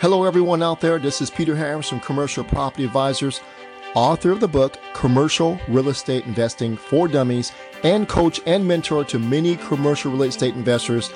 Hello, everyone out there. This is Peter Harris from Commercial Property Advisors, author of the book Commercial Real Estate Investing for Dummies, and coach and mentor to many commercial real estate investors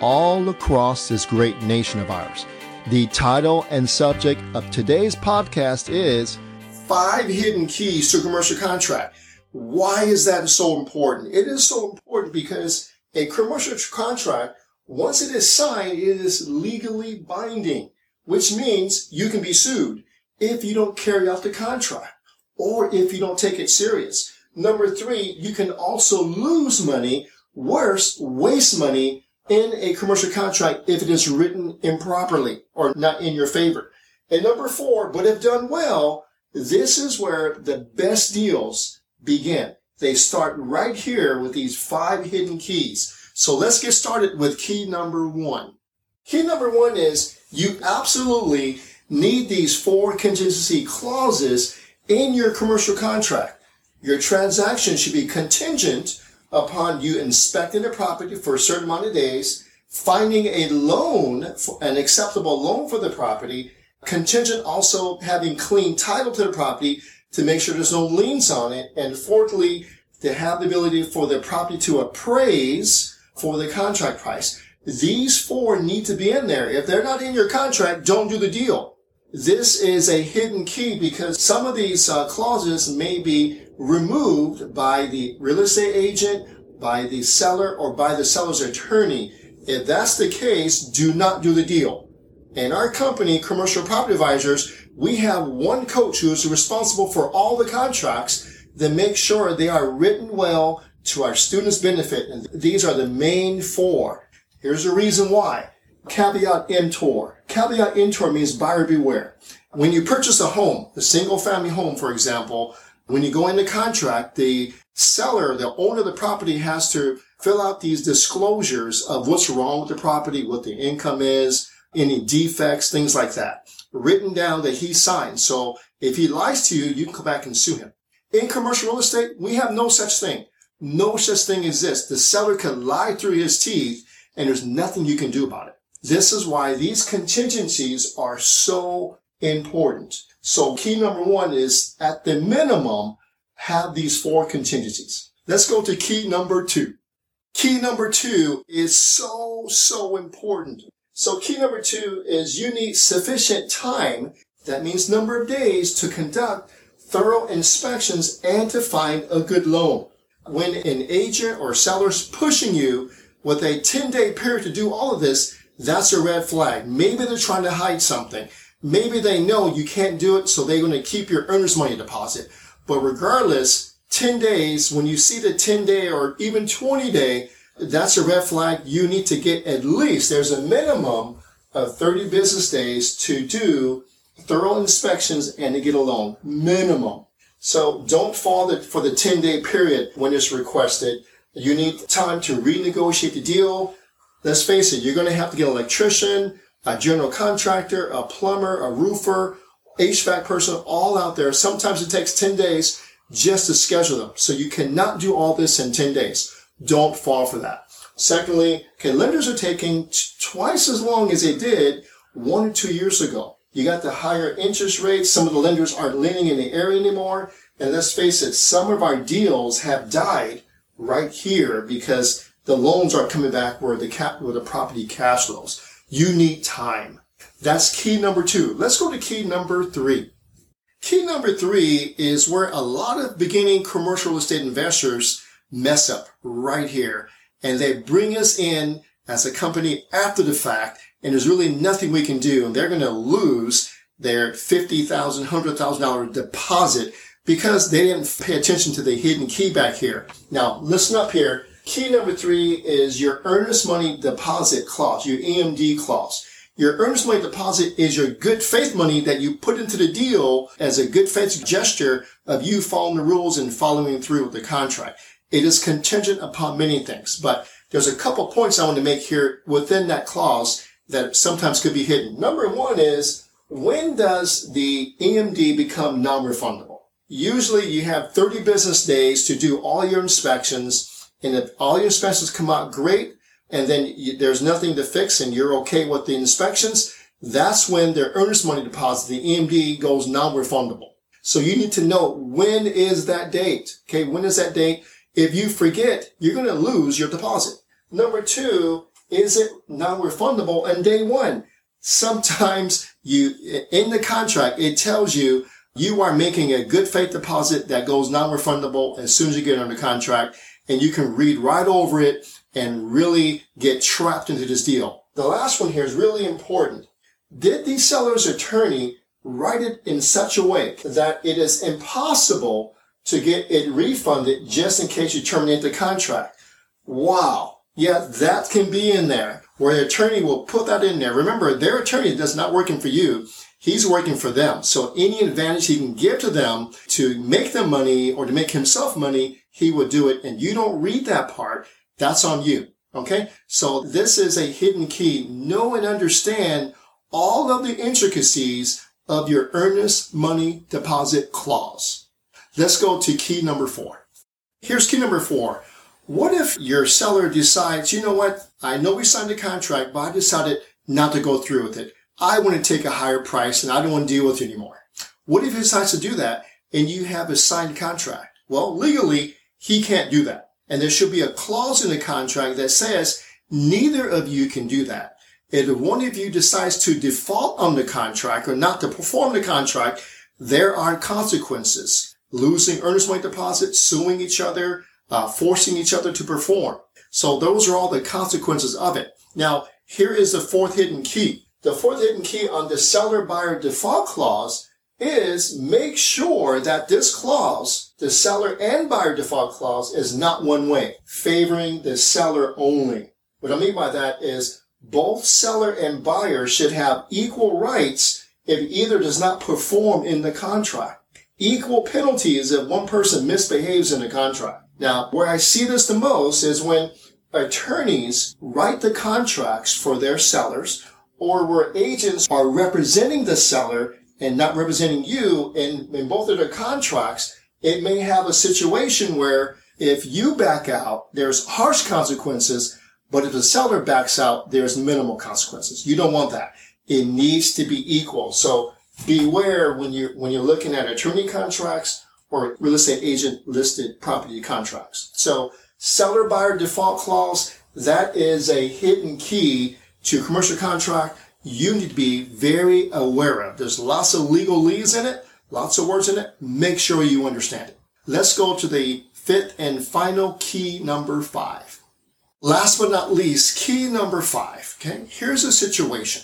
all across this great nation of ours. The title and subject of today's podcast is Five Hidden Keys to Commercial Contract. Why is that so important? It is so important because a commercial contract, once it is signed, it is legally binding, which means you can be sued if you don't carry out the contract or if you don't take it serious. Number three, you can also lose money, worse, waste money in a commercial contract if it is written improperly or not in your favor. And number four, but if done well, this is where the best deals begin. They start right here with these five hidden keys. So let's get started with key number one. Key number one is you absolutely need these four contingency clauses in your commercial contract. Your transaction should be contingent upon you inspecting the property for a certain amount of days, finding a loan, an acceptable loan for the property, contingent also having clean title to the property to make sure there's no liens on it, and fourthly, to have the ability for the property to appraise for the contract price. These four need to be in there. If they're not in your contract, don't do the deal. This is a hidden key because some of these uh, clauses may be removed by the real estate agent, by the seller, or by the seller's attorney. If that's the case, do not do the deal. In our company, Commercial Property Advisors, we have one coach who is responsible for all the contracts that make sure they are written well to our students' benefit. And these are the main four. Here's the reason why. Caveat emptor. Caveat emptor means buyer beware. When you purchase a home, a single family home, for example, when you go into contract, the seller, the owner of the property has to fill out these disclosures of what's wrong with the property, what the income is, any defects, things like that, written down that he signed. So if he lies to you, you can come back and sue him. In commercial real estate, we have no such thing. No such thing exists. The seller can lie through his teeth and there's nothing you can do about it. This is why these contingencies are so important. So key number one is at the minimum, have these four contingencies. Let's go to key number two. Key number two is so, so important. So key number two is you need sufficient time. That means number of days to conduct thorough inspections and to find a good loan. When an agent or seller is pushing you with a 10 day period to do all of this, that's a red flag. Maybe they're trying to hide something. Maybe they know you can't do it, so they're going to keep your earnest money deposit. But regardless, 10 days, when you see the 10 day or even 20 day, that's a red flag. You need to get at least, there's a minimum of 30 business days to do thorough inspections and to get a loan. Minimum. So don't fall for the 10 day period when it's requested. You need time to renegotiate the deal. Let's face it, you're going to have to get an electrician, a general contractor, a plumber, a roofer, HVAC person, all out there. Sometimes it takes 10 days just to schedule them. So you cannot do all this in 10 days. Don't fall for that. Secondly, okay, lenders are taking t- twice as long as they did one or two years ago. You got the higher interest rates. Some of the lenders aren't lending in the area anymore. And let's face it, some of our deals have died right here because the loans aren't coming back where the cap, where the property cash flows. You need time. That's key number two. Let's go to key number three. Key number three is where a lot of beginning commercial real estate investors mess up right here. And they bring us in as a company after the fact, and there's really nothing we can do. And they're going to lose their $50,000, $100,000 deposit because they didn't pay attention to the hidden key back here. Now, listen up here. Key number three is your earnest money deposit clause, your EMD clause. Your earnest money deposit is your good faith money that you put into the deal as a good faith gesture of you following the rules and following through with the contract. It is contingent upon many things, but there's a couple points I want to make here within that clause that sometimes could be hidden. Number one is when does the EMD become non-refundable? Usually you have 30 business days to do all your inspections and if all your inspections come out great, and then you, there's nothing to fix and you're okay with the inspections, that's when their earnest money deposit, the EMD goes non-refundable. So you need to know when is that date? Okay. When is that date? If you forget, you're going to lose your deposit. Number two, is it non-refundable on day one? Sometimes you, in the contract, it tells you you are making a good faith deposit that goes non-refundable as soon as you get under contract and you can read right over it and really get trapped into this deal. The last one here is really important. Did the seller's attorney write it in such a way that it is impossible to get it refunded just in case you terminate the contract? Wow. Yeah, that can be in there where the attorney will put that in there. Remember, their attorney is not working for you. He's working for them. So any advantage he can give to them to make them money or to make himself money, he would do it. And you don't read that part. That's on you. Okay. So this is a hidden key. Know and understand all of the intricacies of your earnest money deposit clause. Let's go to key number four. Here's key number four. What if your seller decides, you know what? I know we signed a contract, but I decided not to go through with it. I want to take a higher price and I don't want to deal with you anymore. What if he decides to do that and you have a signed contract? Well, legally, he can't do that. And there should be a clause in the contract that says neither of you can do that. If one of you decides to default on the contract or not to perform the contract, there are consequences. Losing earnest money deposit, suing each other, uh, forcing each other to perform. So those are all the consequences of it. Now, here is the fourth hidden key. The fourth hidden key on the seller buyer default clause is make sure that this clause, the seller and buyer default clause is not one way, favoring the seller only. What I mean by that is both seller and buyer should have equal rights if either does not perform in the contract. Equal penalties if one person misbehaves in the contract. Now, where I see this the most is when attorneys write the contracts for their sellers or where agents are representing the seller and not representing you in, in both of their contracts, it may have a situation where if you back out, there's harsh consequences, but if the seller backs out, there's minimal consequences. You don't want that. It needs to be equal. So beware when you're, when you're looking at attorney contracts or real estate agent listed property contracts. So seller buyer default clause, that is a hidden key to commercial contract you need to be very aware of. There's lots of legalese in it, lots of words in it. Make sure you understand it. Let's go to the fifth and final key number five. Last but not least, key number five. Okay. Here's a situation.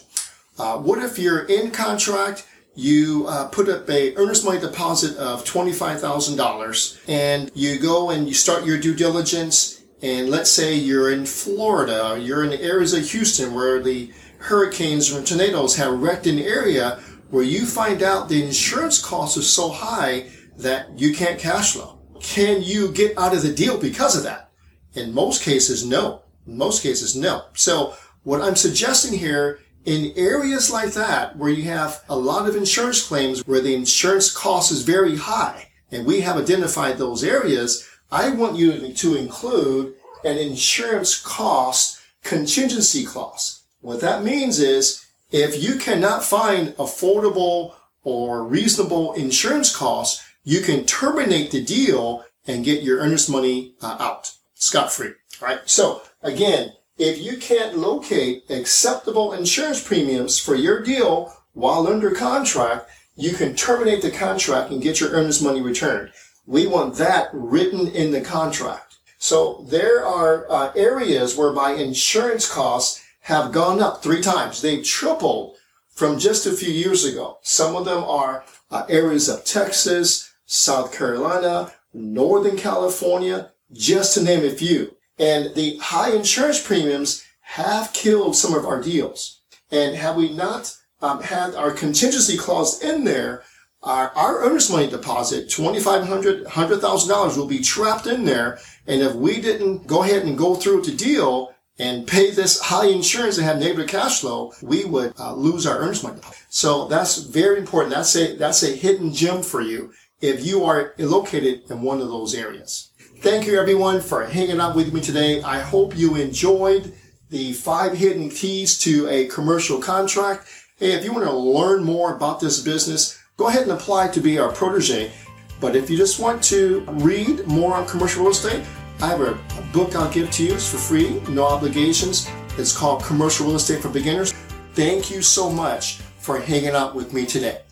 Uh, what if you're in contract you uh, put up a earnest money deposit of $25,000 and you go and you start your due diligence and let's say you're in Florida, you're in areas of Houston where the hurricanes or tornadoes have wrecked an area where you find out the insurance cost is so high that you can't cash flow. Can you get out of the deal because of that? In most cases, no. In most cases, no. So what I'm suggesting here in areas like that, where you have a lot of insurance claims where the insurance cost is very high, and we have identified those areas, I want you to include an insurance cost contingency clause. What that means is if you cannot find affordable or reasonable insurance costs, you can terminate the deal and get your earnest money uh, out scot free. All right. So again, if you can't locate acceptable insurance premiums for your deal while under contract, you can terminate the contract and get your earnest money returned. We want that written in the contract. So there are uh, areas whereby insurance costs have gone up three times. They've tripled from just a few years ago. Some of them are uh, areas of Texas, South Carolina, Northern California, just to name a few. And the high insurance premiums have killed some of our deals. And had we not um, had our contingency clause in there, our, our earnest money deposit, $2,500, $100,000 will be trapped in there. And if we didn't go ahead and go through the deal and pay this high insurance and have negative cash flow, we would uh, lose our earnest money. So that's very important. That's a, that's a hidden gem for you if you are located in one of those areas. Thank you everyone for hanging out with me today. I hope you enjoyed the five hidden keys to a commercial contract. Hey, if you want to learn more about this business, go ahead and apply to be our protege. But if you just want to read more on commercial real estate, I have a, a book I'll give to you. It's for free, no obligations. It's called Commercial Real Estate for Beginners. Thank you so much for hanging out with me today.